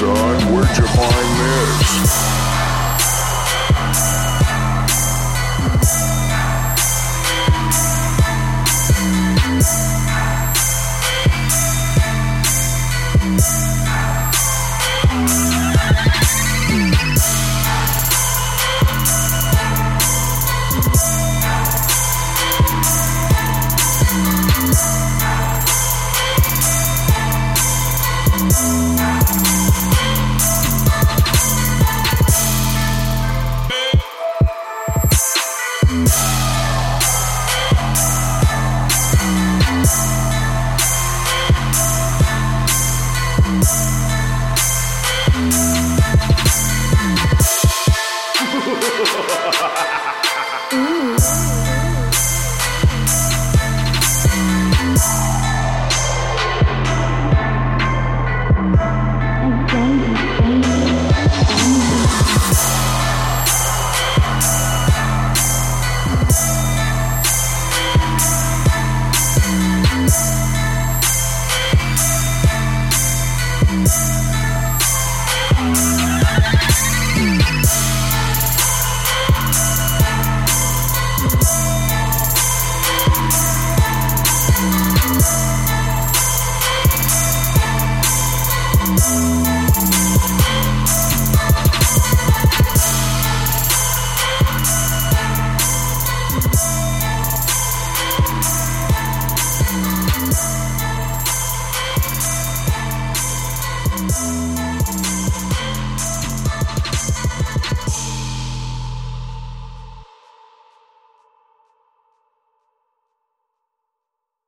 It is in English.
time. Where'd you find this? Bye.